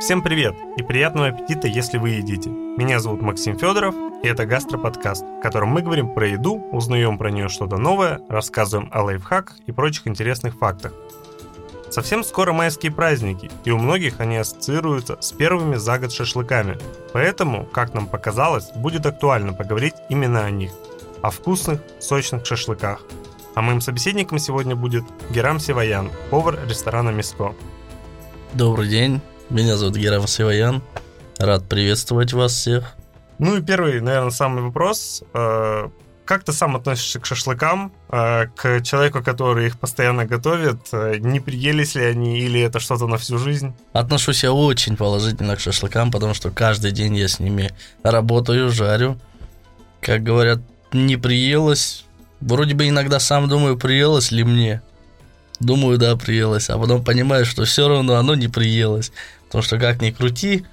Всем привет и приятного аппетита, если вы едите. Меня зовут Максим Федоров, и это гастроподкаст, в котором мы говорим про еду, узнаем про нее что-то новое, рассказываем о лайфхаках и прочих интересных фактах. Совсем скоро майские праздники, и у многих они ассоциируются с первыми за год шашлыками. Поэтому, как нам показалось, будет актуально поговорить именно о них. О вкусных, сочных шашлыках. А моим собеседником сегодня будет Герам Сиваян, повар ресторана «Миско». Добрый день, меня зовут Герам Сиваян. Рад приветствовать вас всех. Ну и первый, наверное, самый вопрос. Э, как ты сам относишься к шашлыкам, э, к человеку, который их постоянно готовит? Э, не приелись ли они или это что-то на всю жизнь? Отношусь я очень положительно к шашлыкам, потому что каждый день я с ними работаю, жарю. Как говорят, не приелось. Вроде бы иногда сам думаю, приелось ли мне. Думаю, да, приелось. А потом понимаю, что все равно оно не приелось. Потому что как ни крути,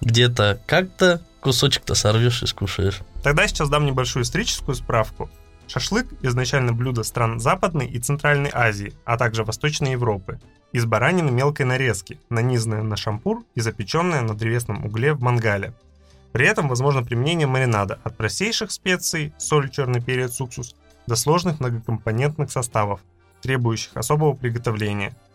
где-то как-то кусочек-то сорвешь и скушаешь. Тогда сейчас дам небольшую историческую справку. Шашлык – изначально блюдо стран Западной и Центральной Азии, а также Восточной Европы. Из баранины мелкой нарезки, нанизанное на шампур и запеченное на древесном угле в мангале. При этом возможно применение маринада от простейших специй – соль, черный перец, уксус – до сложных многокомпонентных составов, требующих особого приготовления –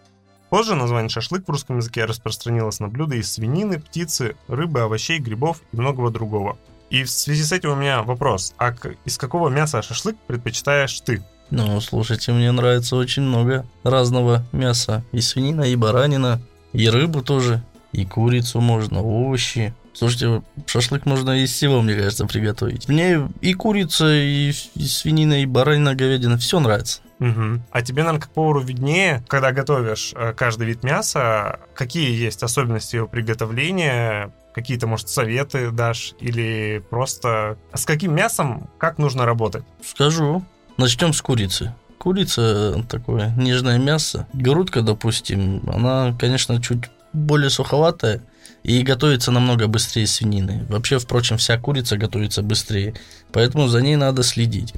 Позже название шашлык в русском языке распространилось на блюда из свинины, птицы, рыбы, овощей, грибов и многого другого. И в связи с этим у меня вопрос, а из какого мяса шашлык предпочитаешь ты? Ну, слушайте, мне нравится очень много разного мяса. И свинина, и баранина, и рыбу тоже, и курицу можно, овощи. Слушайте, шашлык можно из всего, мне кажется, приготовить. Мне и курица, и, и свинина, и баранина, говядина, все нравится. Угу. А тебе, наверное, как повару виднее, когда готовишь э, каждый вид мяса, какие есть особенности его приготовления, какие-то, может, советы дашь, или просто с каким мясом как нужно работать? Скажу. Начнем с курицы. Курица такое нежное мясо. Грудка, допустим, она, конечно, чуть более суховатая и готовится намного быстрее свинины. Вообще, впрочем, вся курица готовится быстрее, поэтому за ней надо следить.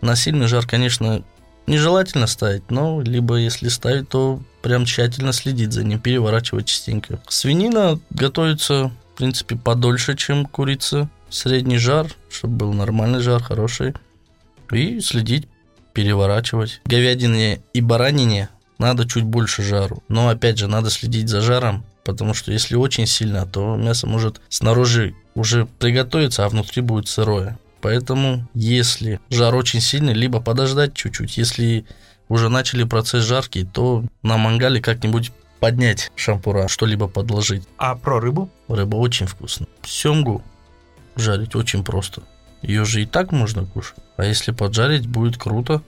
На сильный жар, конечно, нежелательно ставить, но либо если ставить, то прям тщательно следить за ним, переворачивать частенько. Свинина готовится, в принципе, подольше, чем курица. Средний жар, чтобы был нормальный жар, хороший. И следить, переворачивать. Говядине и баранине надо чуть больше жару. Но опять же, надо следить за жаром, потому что если очень сильно, то мясо может снаружи уже приготовиться, а внутри будет сырое. Поэтому, если жар очень сильный, либо подождать чуть-чуть. Если уже начали процесс жарки, то на мангале как-нибудь поднять шампура, что-либо подложить. А про рыбу? Рыба очень вкусная. Семгу жарить очень просто. Ее же и так можно кушать. А если поджарить, будет круто.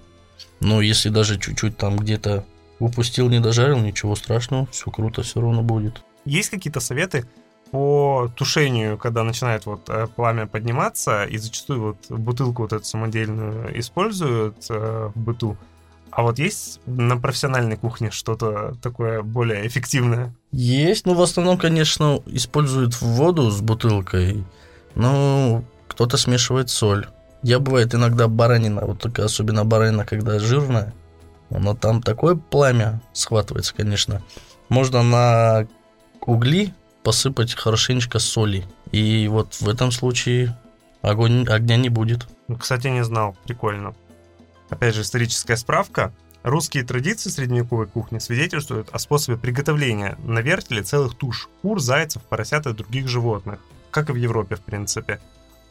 Но если даже чуть-чуть там где-то упустил, не дожарил, ничего страшного, все круто все равно будет. Есть какие-то советы по тушению, когда начинает вот э, пламя подниматься, и зачастую вот бутылку вот эту самодельную используют э, в быту, а вот есть на профессиональной кухне что-то такое более эффективное? Есть, но в основном, конечно, используют воду с бутылкой, но кто-то смешивает соль. Я бывает иногда баранина, вот только особенно баранина, когда жирная, но там такое пламя схватывается, конечно. Можно на угли посыпать хорошенечко соли. И вот в этом случае огонь, огня не будет. Ну, кстати, не знал. Прикольно. Опять же, историческая справка. Русские традиции средневековой кухни свидетельствуют о способе приготовления на вертеле целых туш кур, зайцев, поросят и других животных, как и в Европе, в принципе.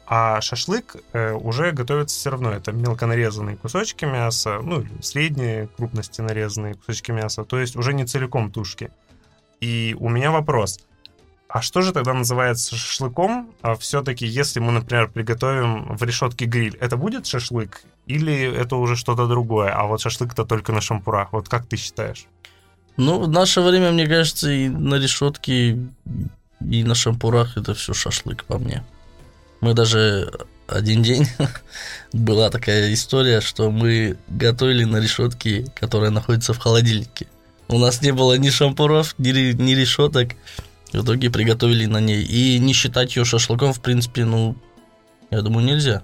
А шашлык э, уже готовится все равно. Это мелко нарезанные кусочки мяса, ну, средние крупности нарезанные кусочки мяса, то есть уже не целиком тушки. И у меня вопрос. А что же тогда называется шашлыком? А все-таки, если мы, например, приготовим в решетке гриль, это будет шашлык? Или это уже что-то другое? А вот шашлык-то только на шампурах. Вот как ты считаешь? Ну, в наше время, мне кажется, и на решетке, и на шампурах это все шашлык по мне. Мы даже один день была такая история, что мы готовили на решетке, которая находится в холодильнике. У нас не было ни шампуров, ни, ни решеток. В итоге приготовили на ней. И не считать ее шашлыком, в принципе, ну, я думаю, нельзя.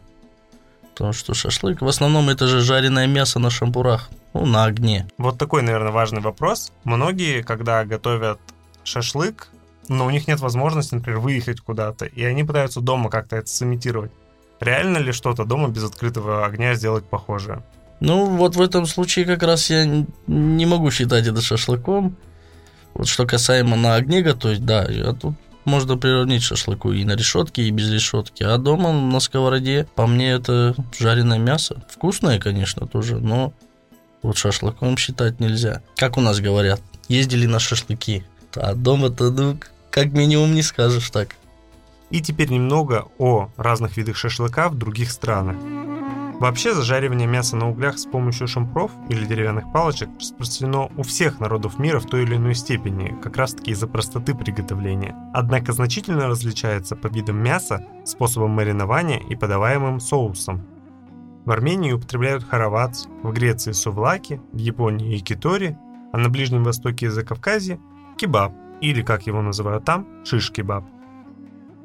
Потому что шашлык в основном это же жареное мясо на шампурах, ну, на огне. Вот такой, наверное, важный вопрос. Многие, когда готовят шашлык, но у них нет возможности, например, выехать куда-то, и они пытаются дома как-то это сымитировать. Реально ли что-то дома без открытого огня сделать похожее? Ну, вот в этом случае как раз я не могу считать это шашлыком. Вот что касаемо на огне готовить, да, а тут можно приравнить шашлыку и на решетке, и без решетки. А дома на сковороде, по мне, это жареное мясо. Вкусное, конечно, тоже, но вот шашлыком считать нельзя. Как у нас говорят, ездили на шашлыки. А дома-то, ну, как минимум не скажешь так. И теперь немного о разных видах шашлыка в других странах. Вообще зажаривание мяса на углях с помощью шампров или деревянных палочек распространено у всех народов мира в той или иной степени, как раз таки из-за простоты приготовления. Однако значительно различается по видам мяса, способам маринования и подаваемым соусом. В Армении употребляют харавац, в Греции сувлаки, в Японии якитори, а на Ближнем Востоке и Закавказье – кебаб, или, как его называют там, шиш-кебаб.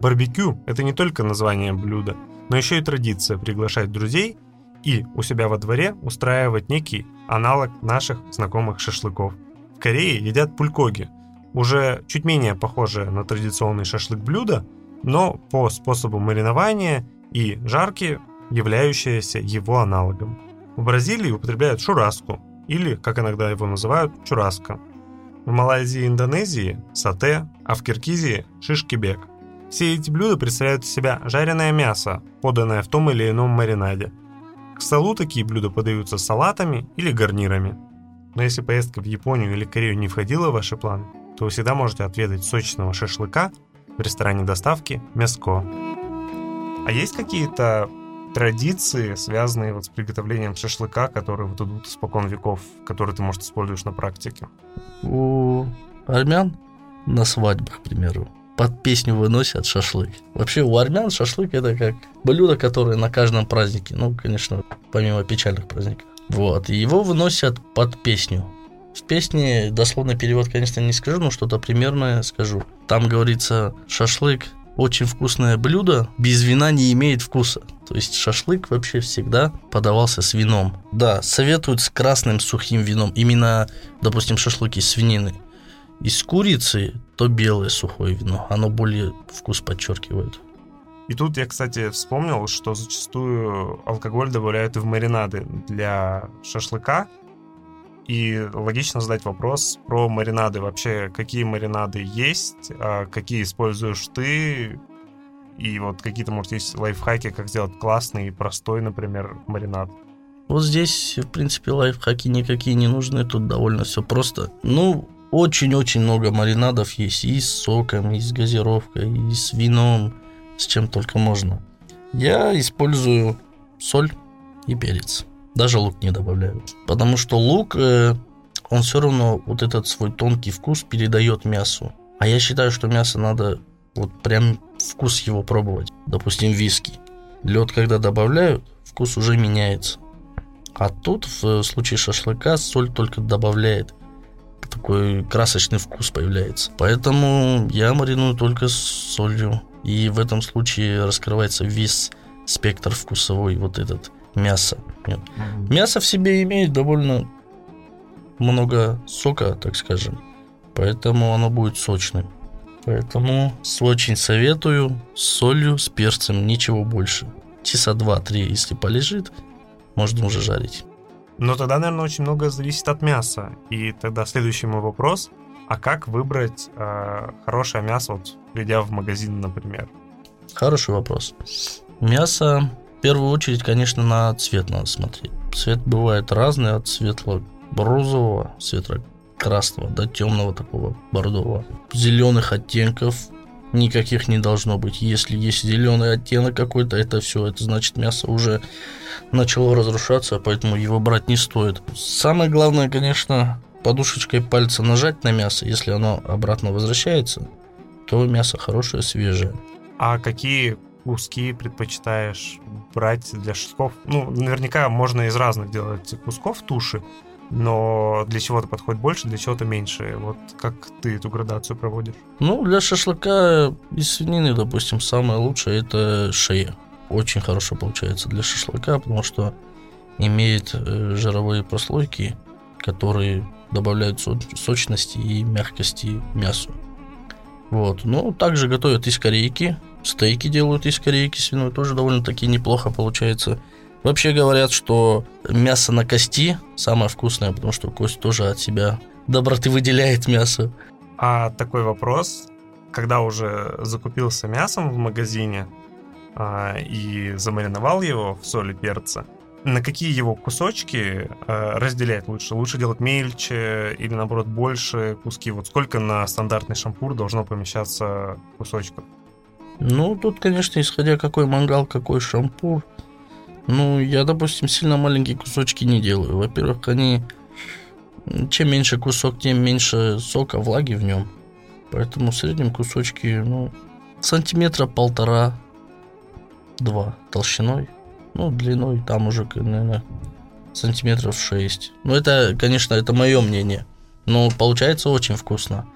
Барбекю – это не только название блюда – но еще и традиция приглашать друзей и у себя во дворе устраивать некий аналог наших знакомых шашлыков. В Корее едят пулькоги, уже чуть менее похожее на традиционный шашлык блюдо, но по способу маринования и жарки, являющееся его аналогом. В Бразилии употребляют шураску, или, как иногда его называют, чураска. В Малайзии и Индонезии – сате, а в Киргизии – шишкибек. Все эти блюда представляют из себя жареное мясо, поданное в том или ином маринаде. К столу такие блюда подаются салатами или гарнирами. Но если поездка в Японию или Корею не входила в ваши планы, то вы всегда можете отведать сочного шашлыка в ресторане доставки Мяско. А есть какие-то традиции, связанные вот с приготовлением шашлыка, которые вот идут испокон веков, которые ты, может, используешь на практике? У армян на свадьбах, к примеру, под песню выносят шашлык. Вообще у армян шашлык это как блюдо, которое на каждом празднике, ну, конечно, помимо печальных праздников. Вот, и его выносят под песню. В песне дословный перевод, конечно, не скажу, но что-то примерное скажу. Там говорится, шашлык очень вкусное блюдо, без вина не имеет вкуса. То есть шашлык вообще всегда подавался с вином. Да, советуют с красным сухим вином. Именно, допустим, шашлыки свинины из курицы, то белое сухое вино. Оно более вкус подчеркивает. И тут я, кстати, вспомнил, что зачастую алкоголь добавляют и в маринады для шашлыка. И логично задать вопрос про маринады. Вообще, какие маринады есть, а какие используешь ты, и вот какие-то, может, есть лайфхаки, как сделать классный и простой, например, маринад. Вот здесь, в принципе, лайфхаки никакие не нужны, тут довольно все просто. Ну, очень-очень много маринадов есть и с соком, и с газировкой, и с вином, с чем только можно. Я использую соль и перец. Даже лук не добавляю. Потому что лук, э, он все равно вот этот свой тонкий вкус передает мясу. А я считаю, что мясо надо вот прям вкус его пробовать. Допустим, виски. Лед, когда добавляют, вкус уже меняется. А тут в случае шашлыка соль только добавляет такой красочный вкус появляется. Поэтому я мариную только с солью. И в этом случае раскрывается весь спектр вкусовой вот этот. Нет. Мясо в себе имеет довольно много сока, так скажем. Поэтому оно будет сочным. Поэтому очень советую с солью, с перцем, ничего больше. Часа два-три, если полежит, можно уже жарить. Но тогда, наверное, очень много зависит от мяса. И тогда следующий мой вопрос. А как выбрать э, хорошее мясо, вот придя в магазин, например? Хороший вопрос. Мясо, в первую очередь, конечно, на цвет надо смотреть. Цвет бывает разный, от светло-розового, светло-красного до темного такого бордового. Зеленых оттенков никаких не должно быть. Если есть зеленый оттенок какой-то, это все, это значит мясо уже начало разрушаться, поэтому его брать не стоит. Самое главное, конечно, подушечкой пальца нажать на мясо, если оно обратно возвращается, то мясо хорошее, свежее. А какие куски предпочитаешь брать для шашлыков? Ну, наверняка можно из разных делать кусков туши, но для чего-то подходит больше, для чего-то меньше. Вот как ты эту градацию проводишь? Ну, для шашлыка из свинины, допустим, самое лучшее это шея. Очень хорошо получается для шашлыка, потому что имеет э, жировые прослойки, которые добавляют сочности и мягкости мясу. Вот. Ну, также готовят из корейки. Стейки делают из корейки свиной. Тоже довольно-таки неплохо получается. Вообще говорят, что мясо на кости самое вкусное, потому что кость тоже от себя доброты выделяет мясо. А такой вопрос, когда уже закупился мясом в магазине а, и замариновал его в соли перца, на какие его кусочки а, разделять лучше? Лучше делать мельче или, наоборот, больше куски? Вот сколько на стандартный шампур должно помещаться кусочков? Ну, тут, конечно, исходя какой мангал, какой шампур. Ну, я, допустим, сильно маленькие кусочки не делаю. Во-первых, они... Чем меньше кусок, тем меньше сока, влаги в нем. Поэтому в среднем кусочки, ну, сантиметра полтора, два толщиной. Ну, длиной там уже, наверное, сантиметров 6. Ну, это, конечно, это мое мнение. Но получается очень вкусно.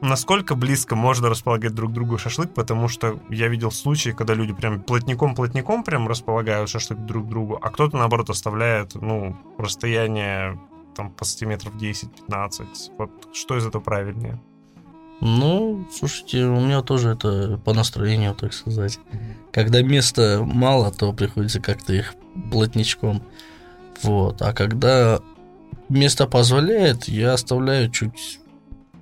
Насколько близко можно располагать друг другу шашлык, потому что я видел случаи, когда люди прям плотником-плотником прям располагают шашлык друг к другу, а кто-то, наоборот, оставляет, ну, расстояние там по сантиметров 10-15. Вот что из этого правильнее? Ну, слушайте, у меня тоже это по настроению, так сказать. Когда места мало, то приходится как-то их плотничком. Вот. А когда место позволяет, я оставляю чуть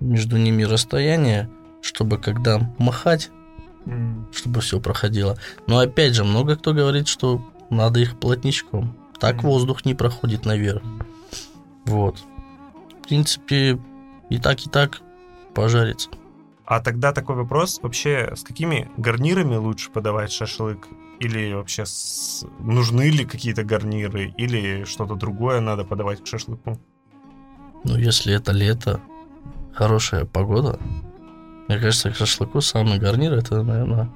между ними расстояние, чтобы когда махать, чтобы все проходило. Но опять же, много кто говорит, что надо их плотничком. Так воздух не проходит наверх. Вот. В принципе, и так, и так пожарится. А тогда такой вопрос, вообще с какими гарнирами лучше подавать шашлык? Или вообще с... нужны ли какие-то гарниры? Или что-то другое надо подавать к шашлыку? Ну, если это лето, хорошая погода, мне кажется, к шашлыку самый гарнир это, наверное...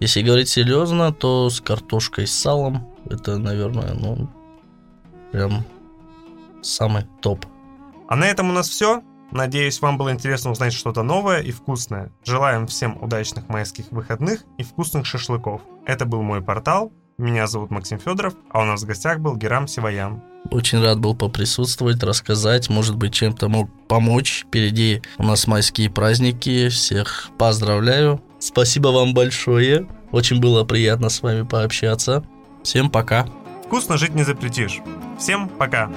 Если говорить серьезно, то с картошкой с салом это, наверное, ну, прям самый топ. А на этом у нас все. Надеюсь, вам было интересно узнать что-то новое и вкусное. Желаем всем удачных майских выходных и вкусных шашлыков. Это был мой портал. Меня зовут Максим Федоров, а у нас в гостях был Герам Сиваян. Очень рад был поприсутствовать, рассказать, может быть, чем-то мог помочь. Впереди у нас майские праздники. Всех поздравляю. Спасибо вам большое. Очень было приятно с вами пообщаться. Всем пока. Вкусно жить не запретишь. Всем пока.